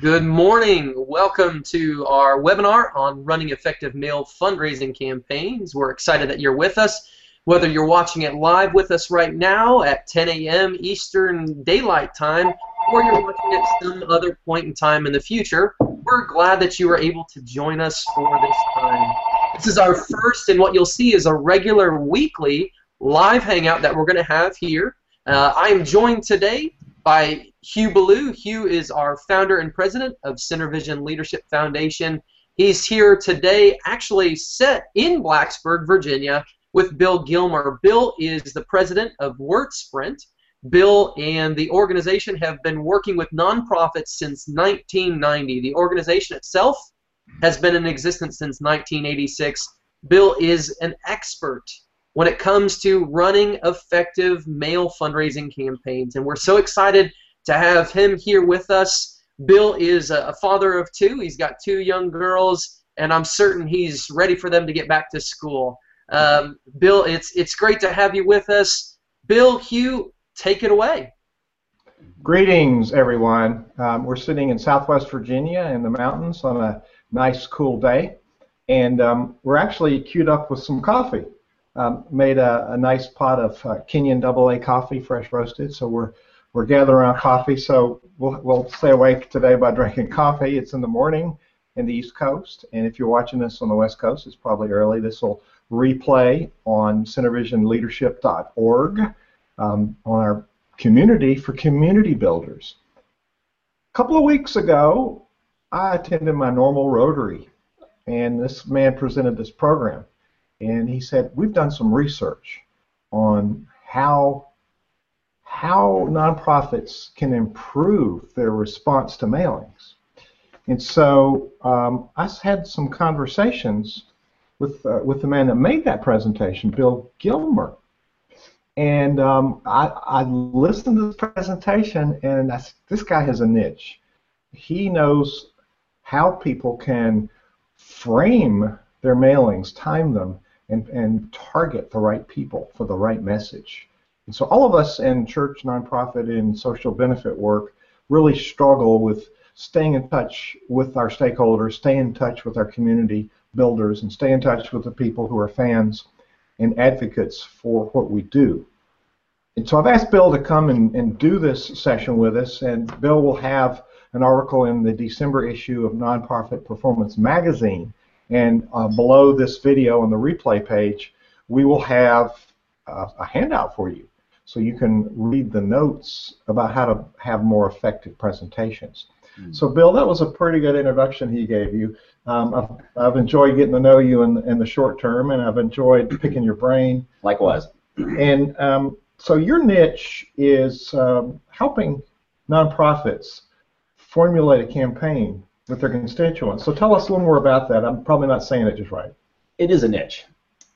Good morning. Welcome to our webinar on running effective mail fundraising campaigns. We're excited that you're with us. Whether you're watching it live with us right now at 10 a.m. Eastern Daylight Time or you're watching at some other point in time in the future, we're glad that you are able to join us for this time. This is our first, and what you'll see is a regular weekly live hangout that we're going to have here. Uh, I am joined today by Hugh Ballou. Hugh is our founder and president of SynerVision Leadership Foundation. He's here today, actually set in Blacksburg, Virginia, with Bill Gilmer. Bill is the president of WordSprint. Bill and the organization have been working with nonprofits since 1990. The organization itself has been in existence since 1986. Bill is an expert when it comes to running effective mail fundraising campaigns, and we're so excited to have him here with us. Bill is a father of two. He's got two young girls, and I'm certain he's ready for them to get back to school. Um, Bill, it's it's great to have you with us. Bill, Hugh, take it away. Greetings, everyone. Um, we're sitting in Southwest Virginia in the mountains on a nice, cool day, and um, we're actually queued up with some coffee. Um, made a, a, nice pot of uh, Kenyan Double A coffee, fresh roasted. So we're we're gathering around coffee. So we'll we'll stay awake today by drinking coffee. It's in the morning in the East Coast, and if you're watching this on the West Coast, it's probably early. This will replay on SynerVisionLeadership.org um, on our community for community builders. A couple of weeks ago, I attended my normal Rotary, and this man presented this program, and he said, "We've done some research on how how nonprofits can improve their response to mailings." And so um, I had some conversations with uh, with the man that made that presentation, Bill Gilmer, and um, I, I, listened to this presentation, and I, this guy has a niche. He knows how people can frame their mailings, time them, and, and target the right people for the right message. And so all of us in church, nonprofit, and social benefit work really struggle with staying in touch with our stakeholders, stay in touch with our community builders, and stay in touch with the people who are fans and advocates for what we do. And so I've asked Bill to come and, and do this session with us, and Bill will have an article in the December issue of Nonprofit Performance Magazine. And uh, below this video on the replay page, we will have uh, a handout for you so you can read the notes about how to have more effective presentations. Mm. So, Bill, that was a pretty good introduction he gave you. Um, I've, I've, enjoyed getting to know you in, in the short term, and I've enjoyed picking your brain. Likewise. And um, so your niche is um, helping nonprofits formulate a campaign with their constituents. So tell us a little more about that. I'm probably not saying it just right. It is a niche,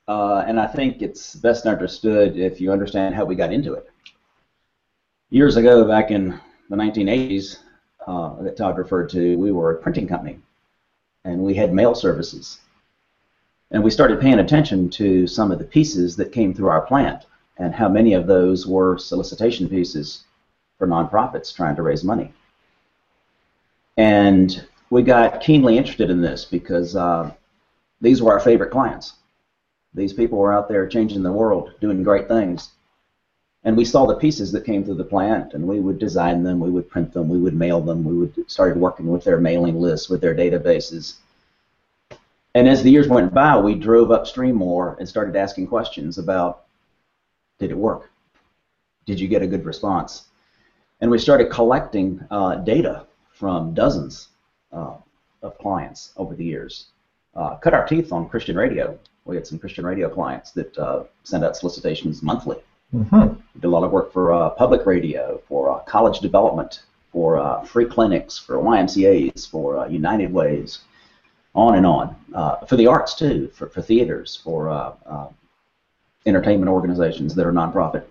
uh, and I think it's best understood if you understand how we got into it. Years ago, back in the 1980s, uh, that Todd referred to, we were a printing company, and we had mail services. And we started paying attention to some of the pieces that came through our plant and how many of those were solicitation pieces for nonprofits trying to raise money. And we got keenly interested in this because uh, these were our favorite clients. These people were out there changing the world, doing great things. And we saw the pieces that came through the plant, and we would design them, we would print them, we would mail them, we would started working with their mailing lists, with their databases. And as the years went by, we drove upstream more and started asking questions about did it work? Did you get a good response? And we started collecting uh, data from dozens uh, of clients over the years. Uh, cut our teeth on Christian radio. We had some Christian radio clients that uh, sent out solicitations monthly. Mm-hmm. We did a lot of work for uh, public radio, for uh, college development, for free clinics, for YMCA's, for United Ways, on and on. for the arts too, for, for theaters, for entertainment organizations that are nonprofit.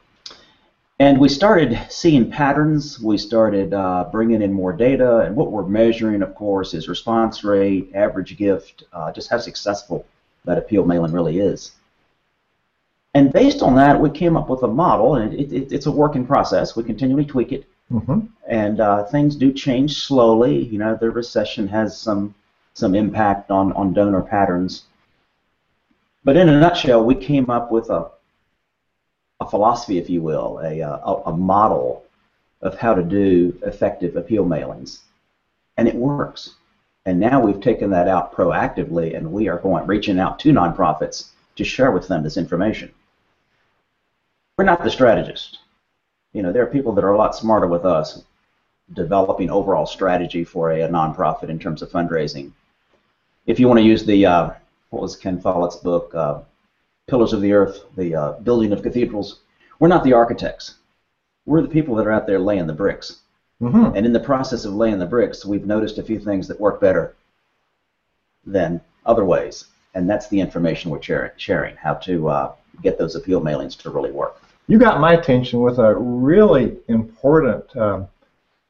And we started seeing patterns. We started uh, bringing in more data, and what we're measuring, of course, is response rate, average gift, uh, just how successful that appeal mailing really is. And based on that, we came up with a model, and it, it, it's a working process. We continually tweak it. Mm-hmm. and uh, things do change slowly. You know, the recession has some some impact on on donor patterns. But in a nutshell, we came up with a a philosophy, if you will, a a, a model of how to do effective appeal mailings, and it works. And now we've taken that out proactively, and we are going reaching out to nonprofits to share with them this information. We're not the strategists. You know, there are people that are a lot smarter with us developing overall strategy for a, a nonprofit in terms of fundraising. If you want to use the, uh, what was Ken Follett's book, uh, Pillars of the Earth, the uh, building of cathedrals, we're not the architects. We're the people that are out there laying the bricks. Mm-hmm. And in the process of laying the bricks, we've noticed a few things that work better than other ways. And that's the information we're sharing, how to uh, get those appeal mailings to really work. You got my attention with a really important um,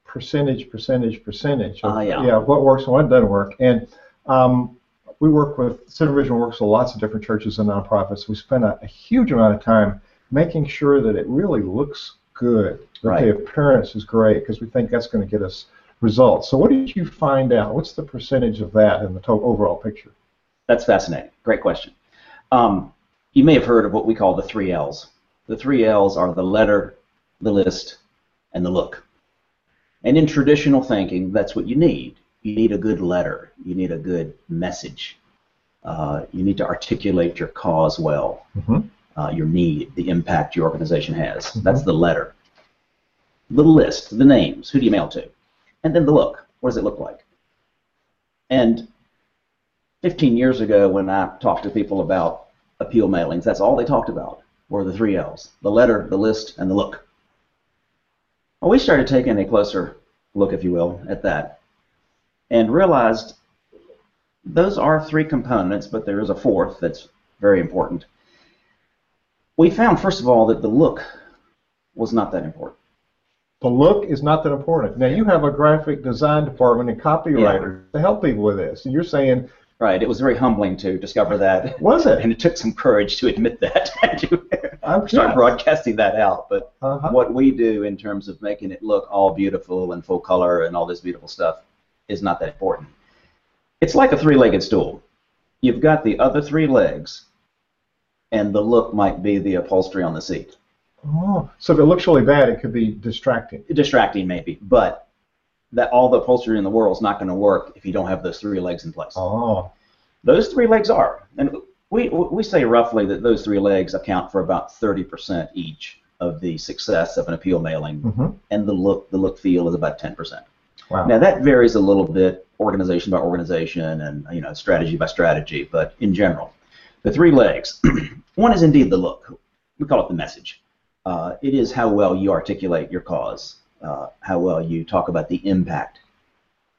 percentage, percentage, percentage. Of, Ah, yeah. Yeah, what works and what doesn't work. And um, we work with SynerVision works with lots of different churches and nonprofits. We spend a, a huge amount of time making sure that it really looks good, that Right. the appearance is great, because we think that's going to get us results. So, what did you find out? What's the percentage of that in the to- overall picture? That's fascinating. Great question. Um, you may have heard of what we call the three L's. The three L's are the letter, the list, and the look. And in traditional thinking, that's what you need. You need a good letter. You need a good message. Uh, you need to articulate your cause well, Mhm. uh, your need, the impact your organization has. That's the letter. The list, the names, who do you mail to? And then the look. What does it look like? And 15 years ago, when I talked to people about appeal mailings, that's all they talked about were the three L's the letter, the list, and the look. Well, we started taking a closer look, if you will, at that and realized those are three components, but there is a fourth that's very important. We found, first of all, that the look was not that important. The look is not that important. Now, you have a graphic design department and copywriter to help people with this. And you're saying, Right, it was very humbling to discover that. was it? And it took some courage to admit that and to I'm start yeah. broadcasting that out. But Uh-huh. what we do in terms of making it look all beautiful and full color and all this beautiful stuff is not that important. It's like a three-legged stool. You've got the other three legs, and the look might be the upholstery on the seat. Oh, so if it looks really bad, it could be distracting. Distracting maybe, but that all the upholstery in the world is not going to work if you don't have those three legs in place. Oh, Those three legs are, and we we say roughly that those three legs account for about 30% each of the success of an appeal mailing, hmm and the look the look feel is about 10%. Wow. Now that varies a little bit, organization by organization, and you know strategy by strategy. But in general, the three legs. one is indeed the look. We call it the message. Uh, it is how well you articulate your cause, uh, how well you talk about the impact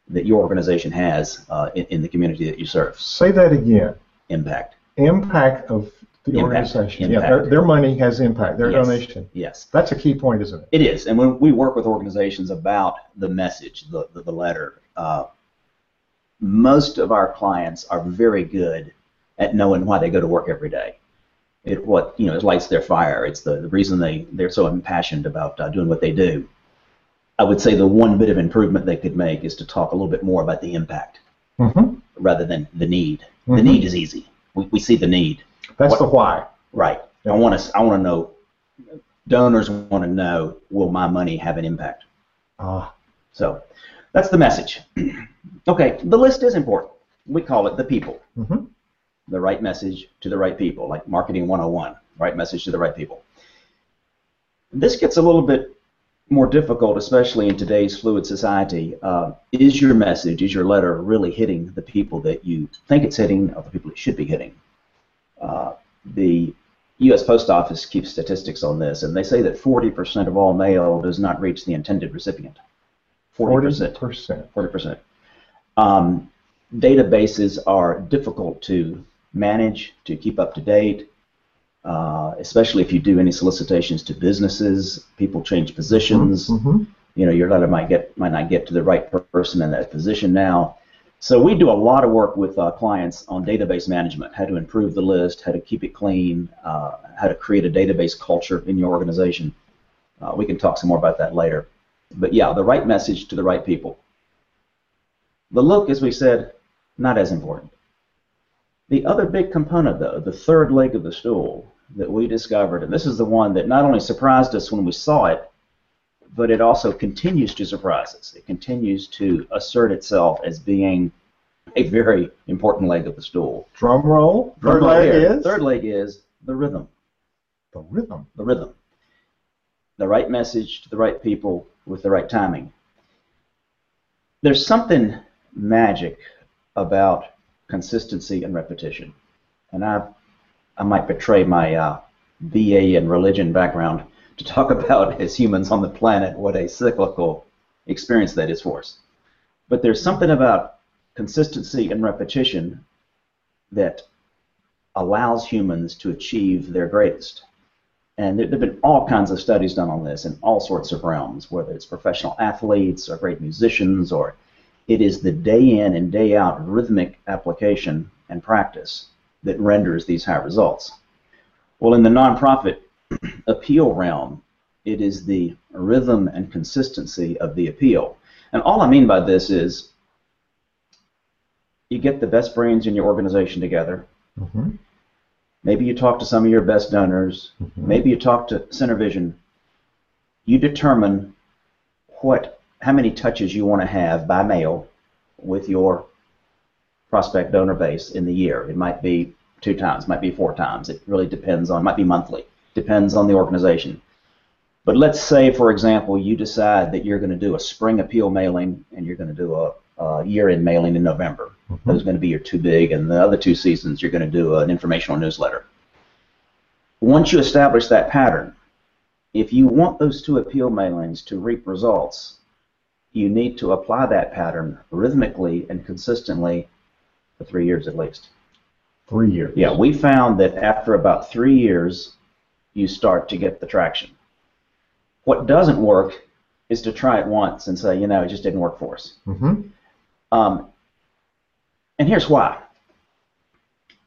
that your organization has uh, in, in the community that you serve. Say that again. Impact. Impact of the Impact. organization. Yeah, their, their money has impact. Their Yes. donation. Yes. That's a key point, isn't it? It is, and when we work with organizations about the message, the, the, the letter, uh, most of our clients are very good at knowing why they go to work every day. It what you know it lights their fire. It's the, the reason they they're so impassioned about uh, doing what they do. I would say the one bit of improvement they could make is to talk a little bit more about the impact hmm rather than the need. The Mhm. need is easy. We, we see the need. That's What- the why. Right. I want to I want to know. Donors want to know will my money have an impact. Ah, So that's the message. okay, the list is important. We call it the people. Mhm. The right message to the right people, like marketing 101, right message to the right people. This gets a little bit more difficult, especially in today's fluid society. Uh, is your message, is your letter really hitting the people that you think it's hitting or the people it should be hitting? Uh, the U.S. Post Office keeps statistics on this, and they say that 40% of all mail does not reach the intended recipient. 40%. 40%. 40%. Um, databases are difficult to manage, to keep up to date, uh, especially if you do any solicitations to businesses. People change positions. Mhm. You know, your letter might get might not get to the right person in that position now. So we do a lot of work with uh, clients on database management, how to improve the list, how to keep it clean, uh, how to create a database culture in your organization. Uh, we can talk some more about that later. But yeah, the right message to the right people. The look, as we said, not as important. The other big component, though, the third leg of the stool that we discovered, and this is the one that not only surprised us when we saw it, but it also continues to surprise us. It continues to assert itself as being a very important leg of the stool. Drum roll. Drum Third roll leg here. is Third leg is the rhythm. the rhythm. The rhythm. The right message to the right people with the right timing. There's something magic about consistency and repetition. And I, I might betray my uh, BA and religion background to talk about, as humans on the planet, what a cyclical experience that is for us. But there's something about consistency and repetition that allows humans to achieve their greatest. And there have been all kinds of studies done on this in all sorts of realms, whether it's professional athletes or great musicians, or it is the day in and day out rhythmic application and practice that renders these high results. Well, in the nonprofit appeal realm, it is the rhythm and consistency of the appeal. And all I mean by this is you get the best brains in your organization together. Mm-hmm. Maybe you talk to some of your best donors. Mhm. Maybe you talk to SynerVision. You determine what, how many touches you want to have by mail with your prospect donor base in the year. It might be two times, might be four times. It really depends on, might be monthly. Depends on the organization. But let's say, for example, you decide that you're going to do a spring appeal mailing and you're going to do a, a year-end mailing in November. Mm-hmm. Those are going to be your two big, and the other two seasons you're going to do an informational newsletter. Once you establish that pattern, if you want those two appeal mailings to reap results, you need to apply that pattern rhythmically and consistently for three years at least. Three years. Yeah, we found that after about three years, you start to get the traction. What doesn't work is to try it once and say, you know, it just didn't work for us. Mm-hmm. Um, and here's why.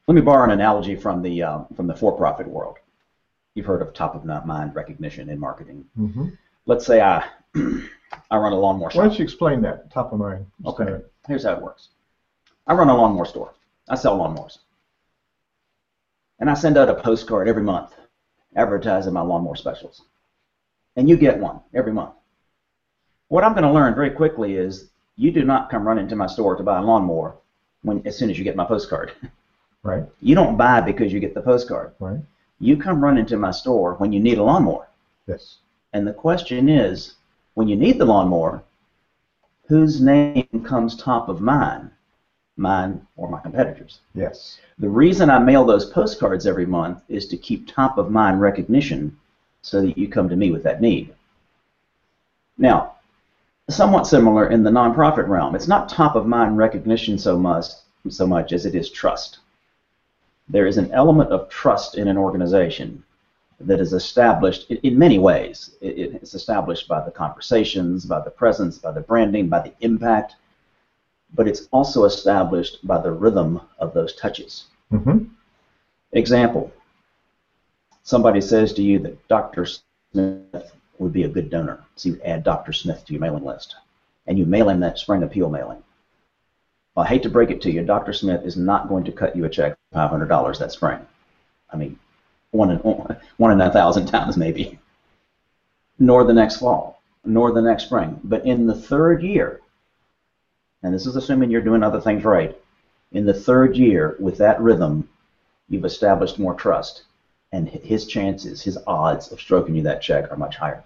Let me borrow an analogy from the um, from the for-profit world. You've heard of top of mind recognition in marketing. Mm-hmm. Let's say I I run a lawnmower Why don't you explain that top of mind? Okay. Here's how it works. I run a lawnmower store. I sell lawnmowers. And I send out a postcard every month advertising my lawnmower specials. And you get one every month. What I'm going to learn very quickly is you do not come running to my store to buy a lawnmower when as soon as you get my postcard. Right. You don't buy because you get the postcard. Right. You come running to my store when you need a lawnmower. Yes. And the question is, when you need the lawnmower, whose name comes top of mind? Mine or my competitors? Yes. The reason I mail those postcards every month is to keep top of mind recognition so that you come to me with that need. Now, somewhat similar in the nonprofit realm. It's not top of mind recognition so much, so much as it is trust. There is an element of trust in an organization that is established in, in many ways. It, it's established by the conversations, by the presence, by the branding, by the impact, but it's also established by the rhythm of those touches. Mm-hmm. Example somebody says to you that Dr. Smith would be a good donor, so you add Dr. Smith to your mailing list, and you mail him that spring appeal mailing. Well, I hate to break it to you, Dr. Smith is not going to cut you a check for $500 that spring. I mean, one in, one in a thousand times maybe. Nor the next fall, nor the next spring. But in the third year, and this is assuming you're doing other things right, in the third year with that rhythm, you've established more trust, and his chances, his odds of stroking you that check are much higher.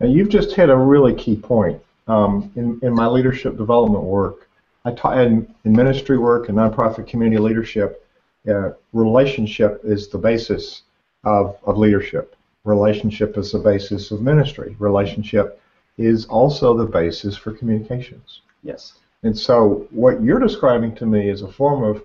Now you've just hit a really key point. Um, in, in my leadership development work, I taught in, in ministry work and nonprofit community leadership, uh, relationship is the basis of, of leadership. Relationship is the basis of ministry. Relationship is also the basis for communications. Yes. And so what you're describing to me is a form of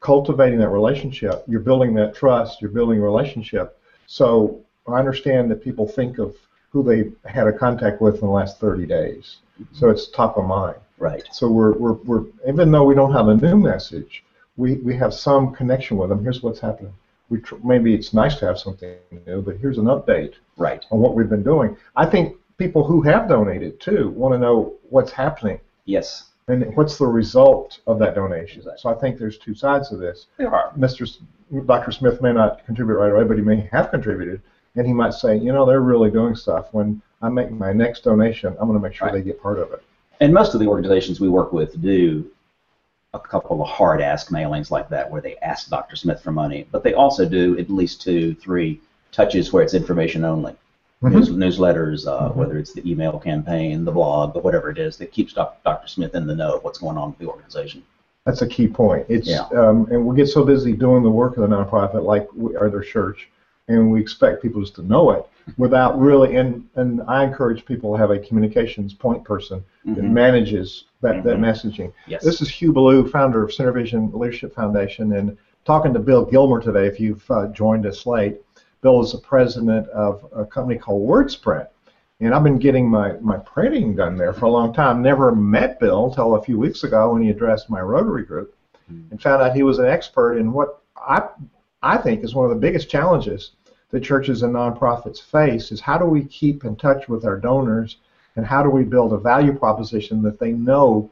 cultivating that relationship. You're building that trust. You're building a relationship. So I understand that people think of who they had a contact with in the last 30 days. So it's top of mind. Right. So we're, we're, we're even though we don't have a new message, we, we have some connection with them. Here's what's happening. We tr- maybe it's nice to have something new, but here's an update Right. on what we've been doing. I think people who have donated too want to know what's happening Yes, and what's the result of that donation. Exactly. So I think there's two sides of this. there are. Mr. S- Dr. Smith may not contribute right away, but he may have contributed, and he might say, you know, they're really doing stuff. When I make my next donation, I'm going to make sure Right. they get part of it. And most of the organizations we work with do a couple of hard ask mailings like that where they ask Dr. Smith for money, but they also do at least two, three touches where it's information only. Mhm. News, newsletters, uh, Mhm. whether it's the email campaign, the blog, but whatever it is that keeps Dr. Smith in the know of what's going on with the organization. That's a key point. It's Yeah. um, and we get so busy doing the work of the nonprofit, like we, or their church, and we expect people just to know it without really. And and I encourage people to have a communications point person that Mhm. manages that, that Mhm. messaging. Yes. This is Hugh Ballou, founder of SynerVision Leadership Foundation, and talking to Bill Gilmer today. If you've uh, joined us late, Bill is the president of a company called WordSprint, and I've been getting my, my printing done there for a long time. Never met Bill until a few weeks ago when he addressed my Rotary group, hmm. and found out he was an expert in what I I think is one of the biggest challenges that churches and nonprofits face is how do we keep in touch with our donors and how do we build a value proposition that they know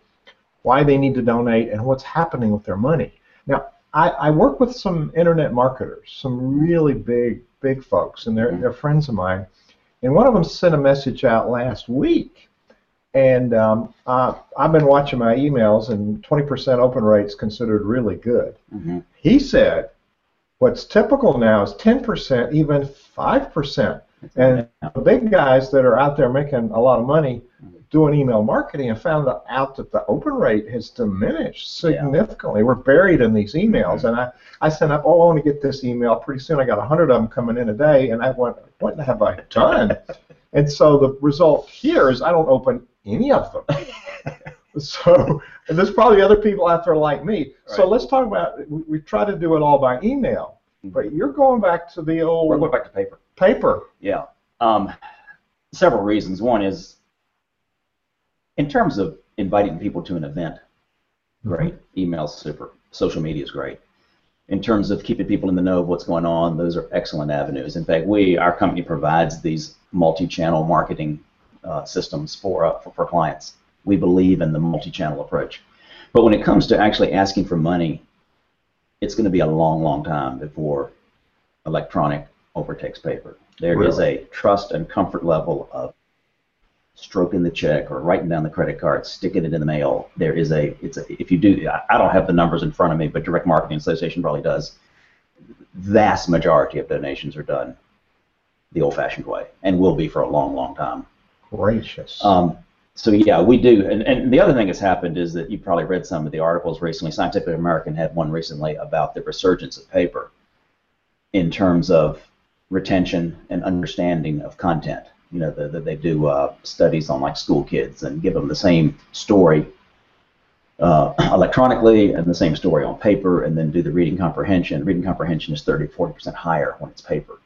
why they need to donate and what's happening with their money. Now, I, I work with some internet marketers, some really big, big folks, and they're, they're friends of mine. And one of them sent a message out last week. And um, uh, I've been watching my emails, and 20% open rate's considered really good. Mhm. He said, what's typical now is 10%, even 5%. And the big guys that are out there making a lot of money doing email marketing have found out that the open rate has diminished Yeah. significantly. We're buried in these emails. And I, I sent up, oh, I want to get this email. Pretty soon I got 100 of them coming in a day. And I went, what have I done? and so the result here is I don't open any of them. so and there's probably other people out there like me. So let's talk about, we, we try to do it all by email. But you're going back to the old. We're going back to paper. paper. Yeah. Um, several reasons. One is, in terms of inviting people to an event, great. Email's super. Social media is great. In terms of keeping people in the know of what's going on, those are excellent avenues. In fact, we, our company provides these multi-channel marketing uh, systems for, uh, for for clients. We believe in the multi-channel approach. But when it comes to actually asking for money, it's going to be a long, long time before electronic overtakes paper. There is Really? a trust and comfort level of stroking the check or writing down the credit card, sticking it in the mail. There is a, it's a, if you do, I- I don't have the numbers in front of me, but Direct Marketing Association probably does. Vast majority of donations are done the old-fashioned way, and will be for a long, long time. Gracious. Um, so yeah, we do. And, and the other thing that's happened is that you probably read some of the articles recently. Scientific American had one recently about the resurgence of paper in terms of retention and understanding of content. You know, that the, they do uh, studies on like school kids and give them the same story uh, electronically and the same story on paper, and then do the reading comprehension. Reading comprehension is 30 40 percent higher when it's paper.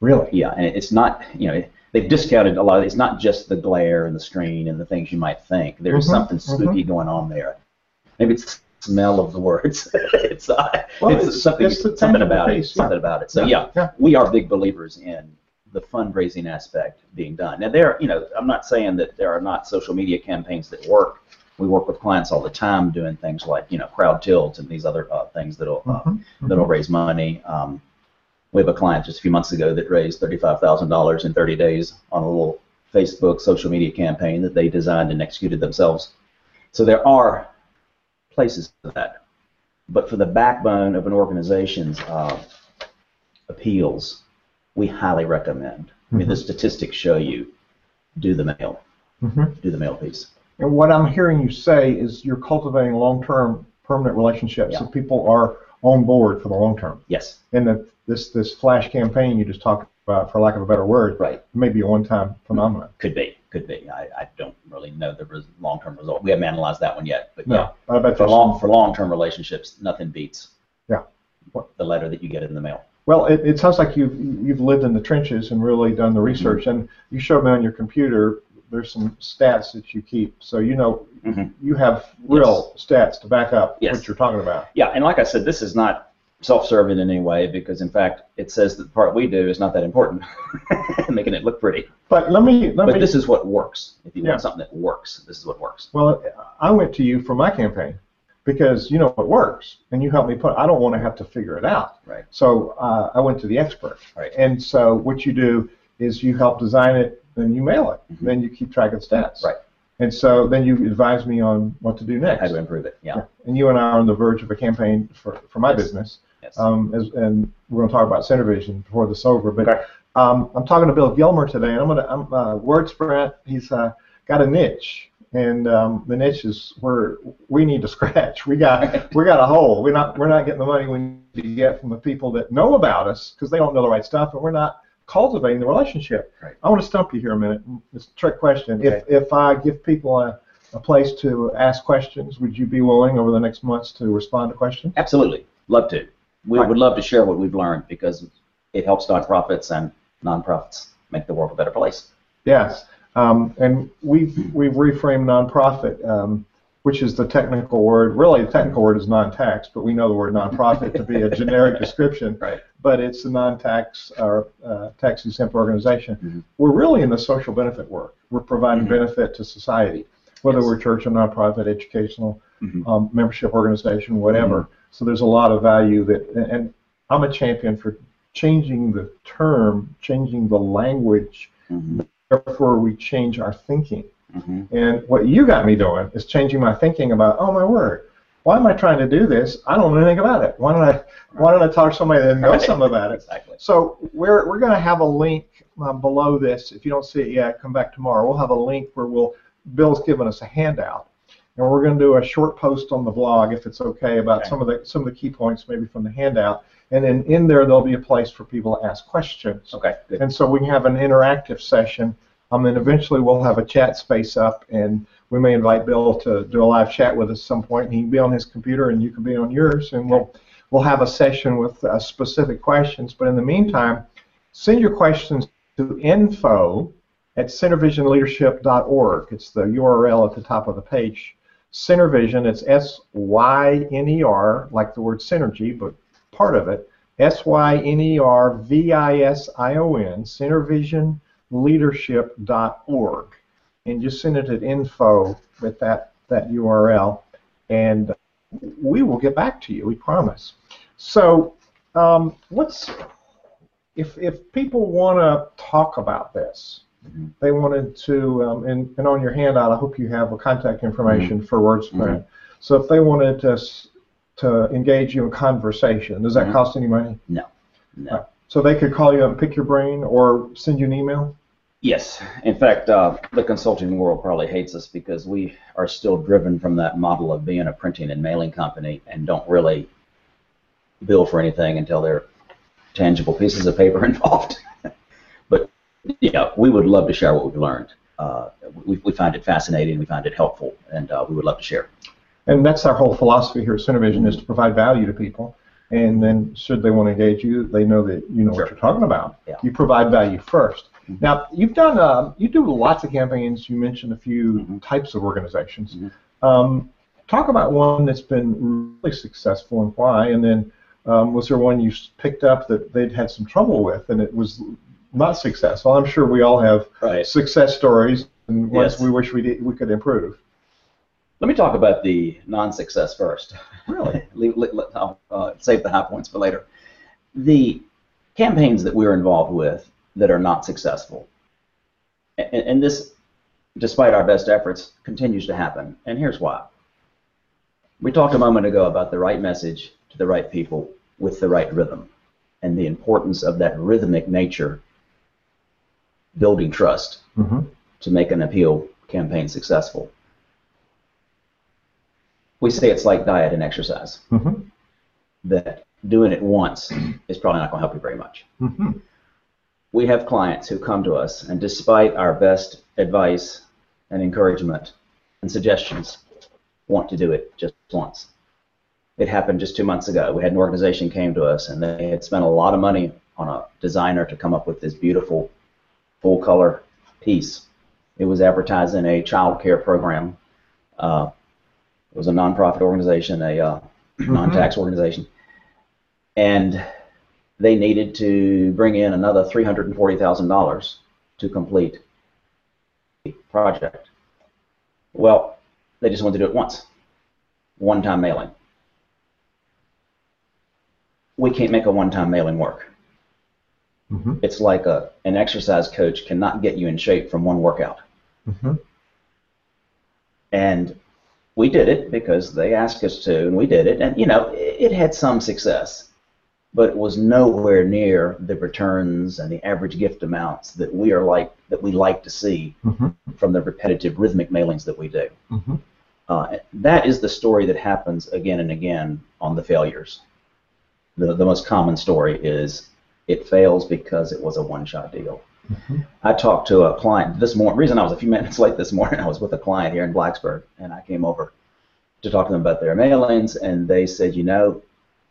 really? Yeah, and it's not, you know, they've discounted a lot of It's not just the glare and the screen and the things you might think. There's Mhm, something mhm. spooky going on there. Maybe it's the smell of the words. it's uh, Well, it's, it's- something something about piece, it. Something about it. So Yeah, yeah, yeah. we are big believers in the fundraising aspect being done. Now there, you know, I'm not saying that there are not social media campaigns that work. We work with clients all the time doing things like you know Crowdtilt and these other uh, things that'll uh, Mhm, that'll raise money. Um, we have a client just a few months ago that raised thirty-five thousand dollars in thirty days on a little Facebook social media campaign that they designed and executed themselves. So there are places for that, but for the backbone of an organization's uh, appeals, we highly recommend. I mean, the statistics show you do the mail, mhm. do the mail piece. And what I'm hearing you say is you're cultivating long-term, permanent relationships Yeah. so people are on board for the long term. Yes, And that this this flash campaign you just talked about, for lack of a better word, right. may be a one-time phenomenon. Could be, could be. I, I don't really know the res- long-term result. We haven't analyzed that one yet, but yeah. No, I bet For long for long-term relationships, nothing beats Yeah. the letter that you get in the mail. Well, it, it sounds like you've you've lived in the trenches and really done the Mm-hmm. research. And you showed me on your computer there's some stats that you keep, so you know Mhm. you have real stats to back up Yes. what you're talking about. Yeah, and like I said, this is not self-serving in any way because, in fact, it says that the part we do is not that important, making it look pretty. But let me let But me. this is what works. If you Yeah. want something that works, this is what works. well, I went to you for my campaign because you know it works, and you help me put. I don't want to have to figure it out. Right. So uh, I went to the expert. Right. And so what you do is you help design it, then you mail it, Mhm. then you keep track of stats. Right. And so then you advise me on what to do next. How to improve it? Yeah. And you and I are on the verge of a campaign for, for my Yes. business. Yes. Um, as, and we're going to talk about Synervision before this is over. But Okay. um, I'm talking to Bill Gilmer today, and I'm going to I'm uh, WordSprint. He's uh, got a niche, and um, the niche is where we need to scratch. We got we got a hole. We're not we're not getting the money we need to get from the people that know about us because they don't know the right stuff, and we're not cultivating the relationship. Right. I want to stump you here a minute. It's a trick question. Okay. If if I give people a a place to ask questions, would you be willing over the next months to respond to questions? Absolutely. Love to. We Right. would love to share what we've learned because it helps nonprofits and nonprofits make the world a better place. Yes, um, and we've we've reframed nonprofit, um, which is the technical word. Really, the technical word is non-tax, but we know the word nonprofit to be a generic description. Right. But it's a non-tax or uh, tax-exempt organization. Mhm. We're really in the social benefit work. We're providing Mhm. benefit to society, whether Yes. we're church or nonprofit, educational, Mhm. um, membership organization, whatever. So there's a lot of value that, and I'm a champion for changing the term, changing the language Mhm. Therefore we change our thinking. Mhm. And what you got me doing is changing my thinking about, oh my word, why am I trying to do this? I don't know anything about it. Why don't I why don't I talk to somebody that knows Right. something about it? Exactly. So we're we're going to have a link um, below this. If you don't see it yet, come back tomorrow. We'll have a link where we'll Bill's given us a handout, and we're going to do a short post on the blog if it's okay about Okay. some of the some of the key points maybe from the handout. And then in there there'll be a place for people to ask questions. Okay. Good. And so we can have an interactive session. Um, and eventually we'll have a chat space up, and we may invite Bill to do a live chat with us at some point. And he can be on his computer, and you can be on yours, and we'll we'll have a session with uh, specific questions. But in the meantime, send your questions to info at synervisionleadership.org. It's the URL at the top of the page. Synervision, it's S Y N E R, like the word synergy, but part of it. S Y N E R V I S I O N, synervisionleadership.org. And just send it at info with that, that URL, and we will get back to you, we promise. So, um, what's, if, if people want to talk about this, they wanted to, um, and, and on your handout, I hope you have a contact information for WordSprint. Mhm. So if they wanted to, to engage you in conversation, does that cost any money? No. No. So they could call you up and pick your brain or send you an email? Yes. In fact, uh, the consulting world probably hates us because we are still driven from that model of being a printing and mailing company and don't really bill for anything until there are tangible pieces of paper involved. but yeah, we would love to share what we've learned. Uh, we, we find it fascinating, we find it helpful, and uh, we would love to share. And that's our whole philosophy here at SynerVision is to provide value to people. And then should they want to engage you, they know that you know Sure. what you're talking about. Yeah. You provide value 1st Mhm. Now, you've done, uh, you do lots of campaigns. You mentioned a few Mhm. types of organizations. Mhm. Um, talk about one that's been really successful and why. And then um, was there one you picked up that they'd had some trouble with and it was not successful? I'm sure we all have Right. success stories and ones Yes. we wish we, did, we could improve. Let me talk about the non-success first. Really? Leave- let- let- I'll uh, save the high points for later. The campaigns that we're involved with that are not successful, and, and this, despite our best efforts, continues to happen. And here's why. We talked a moment ago about the right message to the right people with the right rhythm, and the importance of that rhythmic nature building trust Mm-hmm. to make an appeal campaign successful. We say it's like diet and exercise, Mm-hmm. that doing it once is probably not going to help you very much. Mm-hmm. We have clients who come to us, and despite our best advice and encouragement and suggestions, want to do it just once. It happened just two months ago. We had an organization came to us, and they had spent a lot of money on a designer to come up with this beautiful full color piece. It was advertising a child care program. Uh, it was a nonprofit organization, a uh, non-tax organization. and they needed to bring in another $340,000 to complete the project. Well, they just wanted to do it once, one-time mailing. We can't make a one-time mailing work. Mm-hmm. It's like a, an exercise coach cannot get you in shape from one workout. Mm-hmm. And we did it because they asked us to, and we did it. And, you know, it, it had some success, but it was nowhere near the returns and the average gift amounts that we are like, that we like to see Mm-hmm. from the repetitive rhythmic mailings that we do. Mm-hmm. Uh, that is the story that happens again and again on the failures. The, the most common story is it fails because it was a one-shot deal. Mhm. I talked to a client this morning. Reason I was a few minutes late this morning, I was with a client here in Blacksburg, and I came over to talk to them about their mailings, and they said, you know,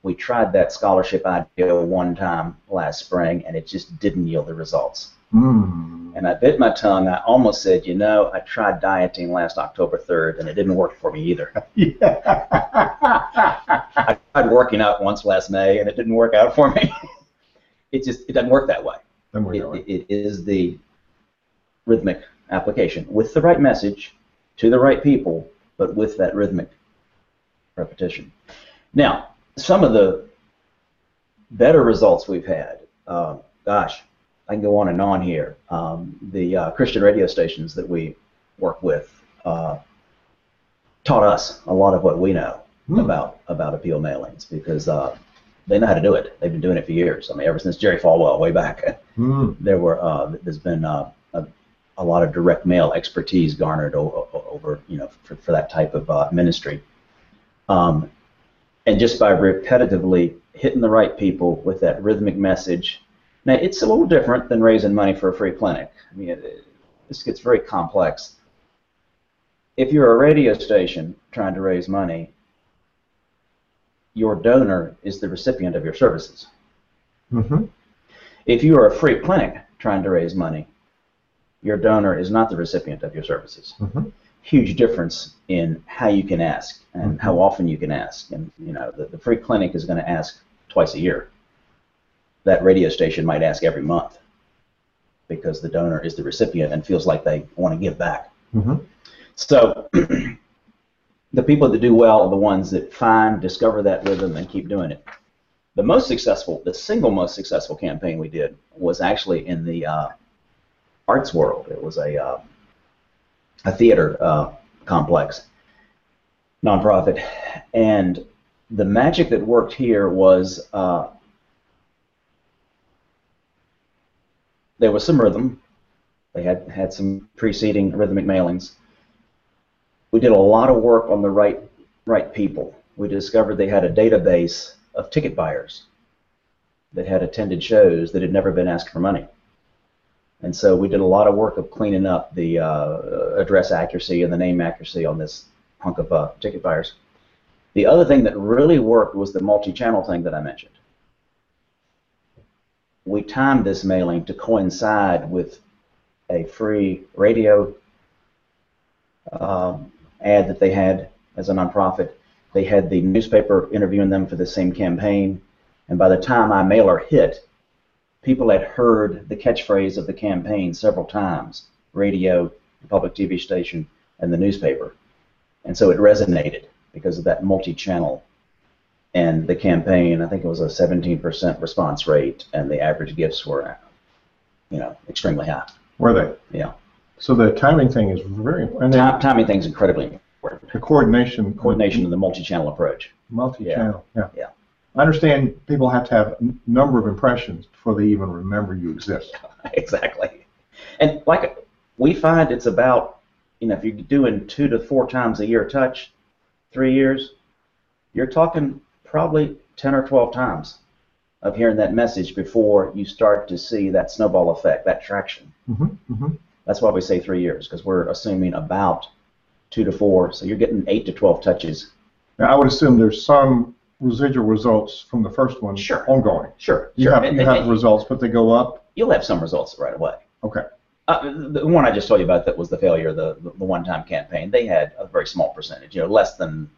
we tried that scholarship idea one time last spring, and it just didn't yield the results. Mm. And I bit my tongue. I almost said, you know, I tried dieting last October 3rd, and it didn't work for me either. I tried working out once last May, and it didn't work out for me. it just it doesn't work that way. Then we're It, going. it is the rhythmic application with the right message to the right people, but with that rhythmic repetition. Now, some of the better results we've had, uh, gosh, I can go on and on here. Um, the uh, Christian radio stations that we work with uh, taught us a lot of what we know Hmm. about about appeal mailings because uh, they know how to do it. They've been doing it for years. I mean, ever since Jerry Falwell, way back, Mm. there were uh, there's been uh, a, a lot of direct mail expertise garnered o- o- over you know for, for that type of uh, ministry. Um, and just by repetitively hitting the right people with that rhythmic message. Now, it's a little different than raising money for a free clinic. I mean, it, it, this gets very complex. If you're a radio station trying to raise money, your donor is the recipient of your services. Mm-hmm. If you are a free clinic trying to raise money, your donor is not the recipient of your services. Mm-hmm. Huge difference in how you can ask and how often you can ask. And you know, the, the free clinic is going to ask twice a year. That radio station might ask every month because the donor is the recipient and feels like they want to give back. Mm-hmm. So the people that do well are the ones that find, discover that rhythm, and keep doing it. The most successful, the single most successful campaign we did was actually in the uh, arts world. It was a uh, a theater uh, complex, nonprofit, and the magic that worked here was uh, there was some rhythm. They had had some preceding rhythmic mailings. We did a lot of work on the right right people. We discovered they had a database of ticket buyers that had attended shows that had never been asked for money. And so we did a lot of work of cleaning up the uh, address accuracy and the name accuracy on this hunk of uh, ticket buyers. The other thing that really worked was the multi-channel thing that I mentioned. We timed this mailing to coincide with a free radio um, ad that they had as a nonprofit. They had the newspaper interviewing them for the same campaign, and by the time my mailer hit, people had heard the catchphrase of the campaign several times: radio, the public TV station, and the newspaper, and so it resonated because of that multi-channel. And the campaign, I think it was a 17% response rate, and the average gifts were, you know, extremely high. Were they? Yeah. So the timing thing is very important. Time, timing things incredibly important. the coordination. Coordination and the multi-channel approach. Multi-channel. Yeah. Yeah. I understand people have to have a number of impressions before they even remember you exist. exactly. And like we find it's about, you know, if you're doing two to four times a year touch, three years, you're talking probably 10 or 12 times of hearing that message before you start to see that snowball effect, that traction. Mm-hmm. Mm-hmm. That's why we say three years, because we're assuming about two to four. So you're getting eight to 12 touches. Now, I would assume there's some residual results from the first one Sure. ongoing. Sure. You sure. have you and- have and results, but they go up. you'll have some results right away. Okay. Uh, the one I just told you about that was the failure of the, the one-time campaign. They had a very small percentage, you know, less than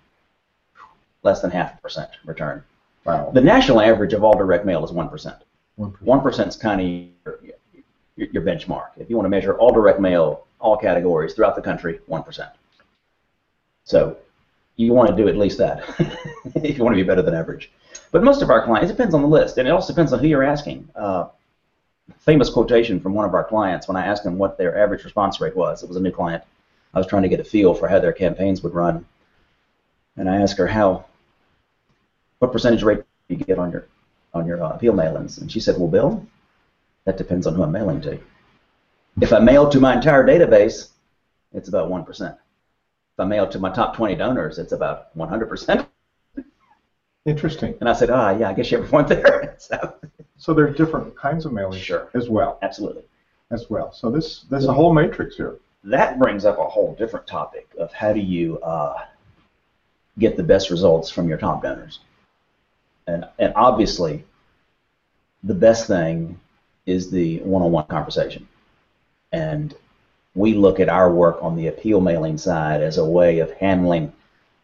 less than half a percent return. Wow. The national average of all direct mail is 1%. 1%. 1% is kind of your, your, benchmark. If you want to measure all direct mail, all categories throughout the country, 1%. So you want to do at least that if you want to be better than average. But most of our clients, it depends on the list, and it also depends on who you're asking. Uh, famous quotation from one of our clients when I asked them what their average response rate was. It was a new client. I was trying to get a feel for how their campaigns would run, and I asked her how, what percentage rate do you get on your on your uh, appeal mailings? And she said, Well, Bill, that depends on who I'm mailing to. If I mail to my entire database, it's about one percent. If I mail to my top 20 donors, it's about 100 percent. Interesting. And I said, Ah, yeah, I guess you have a point there. so, So there are different kinds of mailing Sure. as well. absolutely. As well. So this there's a whole matrix here. that brings up a whole different topic of how do you uh, get the best results from your top donors. And, and obviously, the best thing is the one-on-one conversation. And we look at our work on the appeal mailing side as a way of handling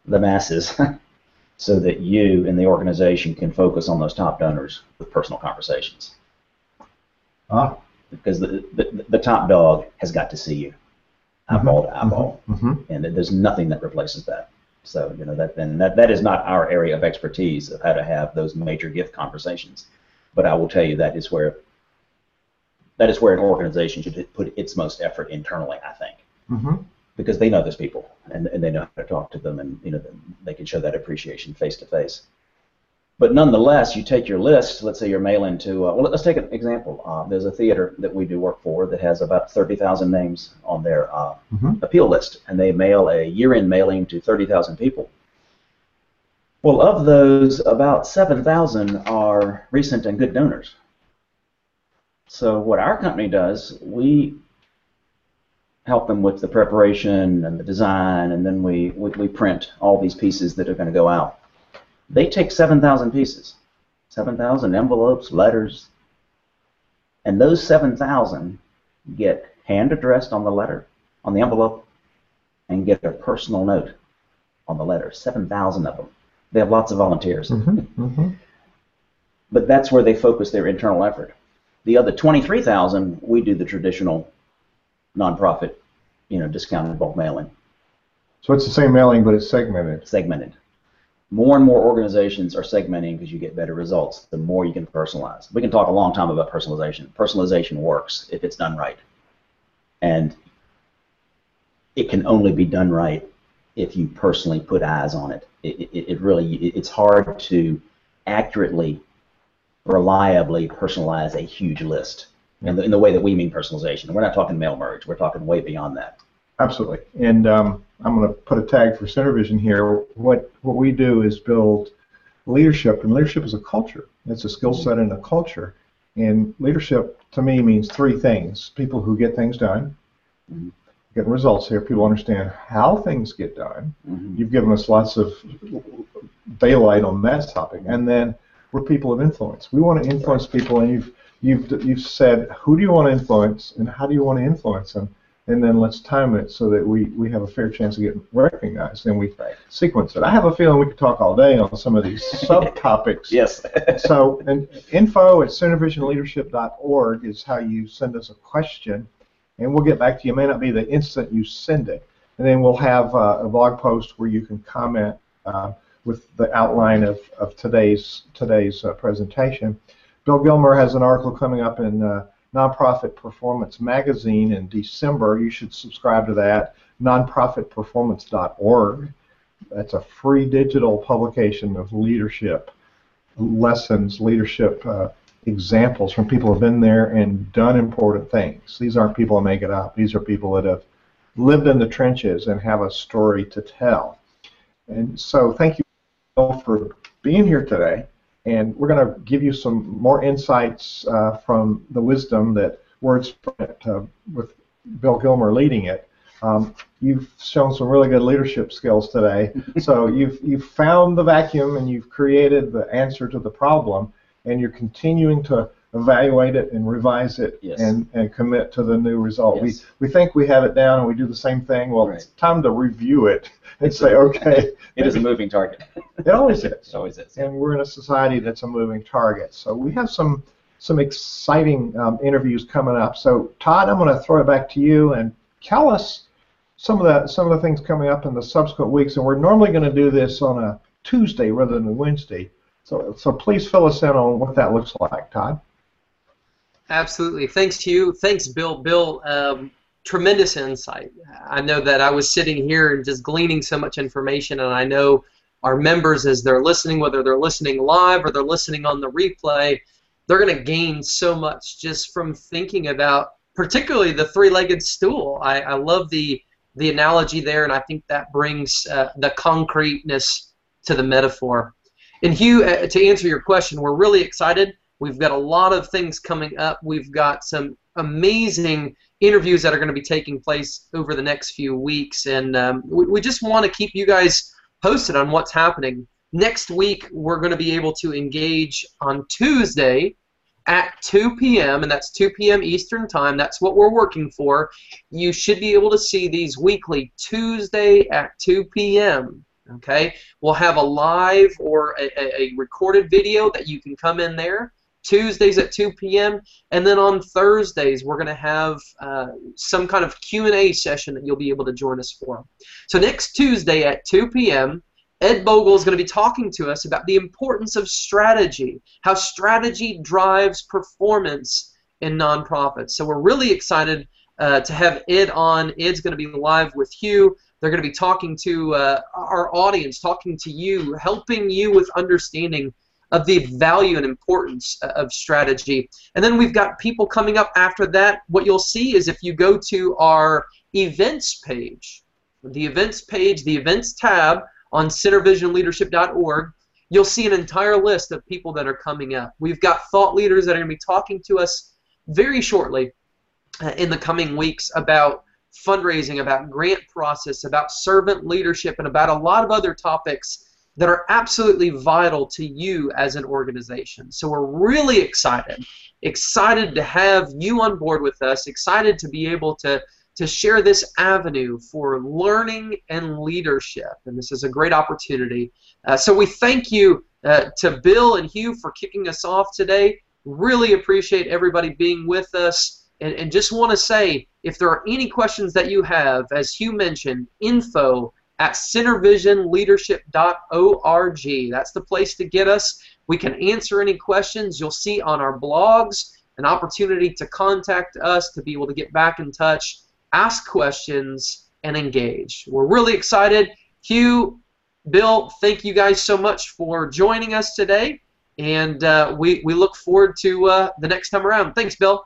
the masses so that you and the organization can focus on those top donors with personal conversations. Ah. Because the, the, the top dog has got to see you eyeball to eyeball, hmm and there's nothing that replaces that. So you know that then that, that is not our area of expertise of how to have those major gift conversations. But I will tell you that is where that is where an organization should put its most effort internally. I think hmm because they know those people and, and they know how to talk to them, and you know they can show that appreciation face to face. But nonetheless, you take your list. Let's say you're mailing to. Uh, well, let's take an example. Uh, there's a theater that we do work for that has about 30,000 names on their uh, hmm appeal list, and they mail a year-end mailing to 30,000 people. Well, of those, about 7,000 are recent and good donors. So what our company does, we help them with the preparation and the design, and then we, we, print all these pieces that are going to go out. They take 7,000 pieces, 7,000 envelopes, letters, and those 7,000 get hand addressed on the letter, on the envelope, and get a personal note on the letter. 7,000 of them. They have lots of volunteers. hmm hmm But that's where they focus their internal effort. The other 23,000, we do the traditional nonprofit, you know, discounted bulk mailing, So it's the same mailing, but it's segmented. segmented. More and more organizations are segmenting because you get better results. The more you can personalize. We can talk a long time about personalization. Personalization works if it's done right. And it can only be done right if you personally put eyes on it. It, it, it really, it- it's hard to accurately, reliably personalize a huge list in the, in the way that we mean personalization. We're not talking mail merge. We're talking way beyond that. Absolutely. And um, I'm going to put a tag for SynerVision here. What what we do is build leadership, and leadership is a culture. It's a skill set and a culture. And leadership to me means three things: people who get things done, Mhm. get results here. People understand how things get done. Mhm. You've given us lots of daylight on that topic, and then we're people of influence. We want to influence people, and you've you've you've said who do you want to influence, and how do you want to influence them, and then let's time it so that we we have a fair chance of getting recognized, and we Right. sequence it. I have a feeling we could talk all day on some of these subtopics. Yes. So, and info at synervisionleadership.org is how you send us a question, and we'll get back to you. It may not be the instant you send it, and then we'll have uh, a blog post where you can comment uh, with the outline of, of today's today's uh, presentation. Bill Gilmer has an article coming up in uh, Nonprofit Performance Magazine in December. You should subscribe to that. Nonprofitperformance.org. That's a free digital publication of leadership lessons, leadership uh, examples from people who have been there and done important things. These aren't people who make it up. These are people that have lived in the trenches and have a story to tell. And so, thank you for being here today. And we're going to give you some more insights uh, from the wisdom that Words uh, with Bill Gilmer leading it. Um, you've shown some really good leadership skills today. so you've you've found the vacuum and you've created the answer to the problem, and you're continuing to evaluate it and revise it Yes. and, and commit to the new result. Yes. We, we think we have it down and we do the same thing. Well, it's time to review it and say, okay, It is a moving target. it always is. It always is. And we're in a society that's a moving target. So we have some some exciting um, interviews coming up. So Todd, I'm going to throw it back to you and tell us some of the some of the things coming up in the subsequent weeks. And we're normally going to do this on a Tuesday rather than a Wednesday. So so please fill us in on what that looks like, Todd. Absolutely. Thanks to you. Thanks, Bill. Bill, um, tremendous insight. I know that I was sitting here and just gleaning so much information, and I know our members, as they're listening, whether they're listening live or they're listening on the replay, they're going to gain so much just from thinking about, particularly the three-legged stool. I, I love the the analogy there, and I think that brings uh, the concreteness to the metaphor. And Hugh, uh, to answer your question, we're really excited. We've got a lot of things coming up. We've got some amazing interviews that are going to be taking place over the next few weeks, and um, we, we just want to keep you guys posted on what's happening. Next week, we're going to be able to engage on Tuesday at 2 p.m., and that's 2 p.m. Eastern Time. That's what we're working for. You should be able to see these weekly Tuesday at 2 p.m. Okay, we'll have a live or a, a, a recorded video that you can come in there. Tuesdays at 2 p.m. and then on Thursdays we're going to have uh, some kind of Q&A session that you'll be able to join us for. So next Tuesday at 2 p.m. Ed Bogle is going to be talking to us about the importance of strategy, how strategy drives performance in nonprofits. So we're really excited uh, to have Ed on. Ed's going to be live with Hugh. They're going to be talking to uh, our audience, talking to you, helping you with understanding of the value and importance of strategy. And then we've got people coming up after that. What you'll see is if you go to our events page, the events page, the events tab on synervisionleadership.org, you'll see an entire list of people that are coming up. We've got thought leaders that are going to be talking to us very shortly uh, in the coming weeks about fundraising, about grant process, about servant leadership, and about a lot of other topics that are absolutely vital to you as an organization. So we're really excited, excited to have you on board with us, excited to be able to to share this avenue for learning and leadership. And this is a great opportunity. Uh, so we thank you uh, to Bill and Hugh for kicking us off today. Really appreciate everybody being with us. And, and just want to say, if there are any questions that you have, as Hugh mentioned, info at synervisionleadership.org. That's the place to get us. We can answer any questions. You'll see on our blogs an opportunity to contact us to be able to get back in touch, ask questions, and engage. We're really excited. Hugh, Bill, thank you guys so much for joining us today, and uh, we, we look forward to uh, the next time around. Thanks, Bill.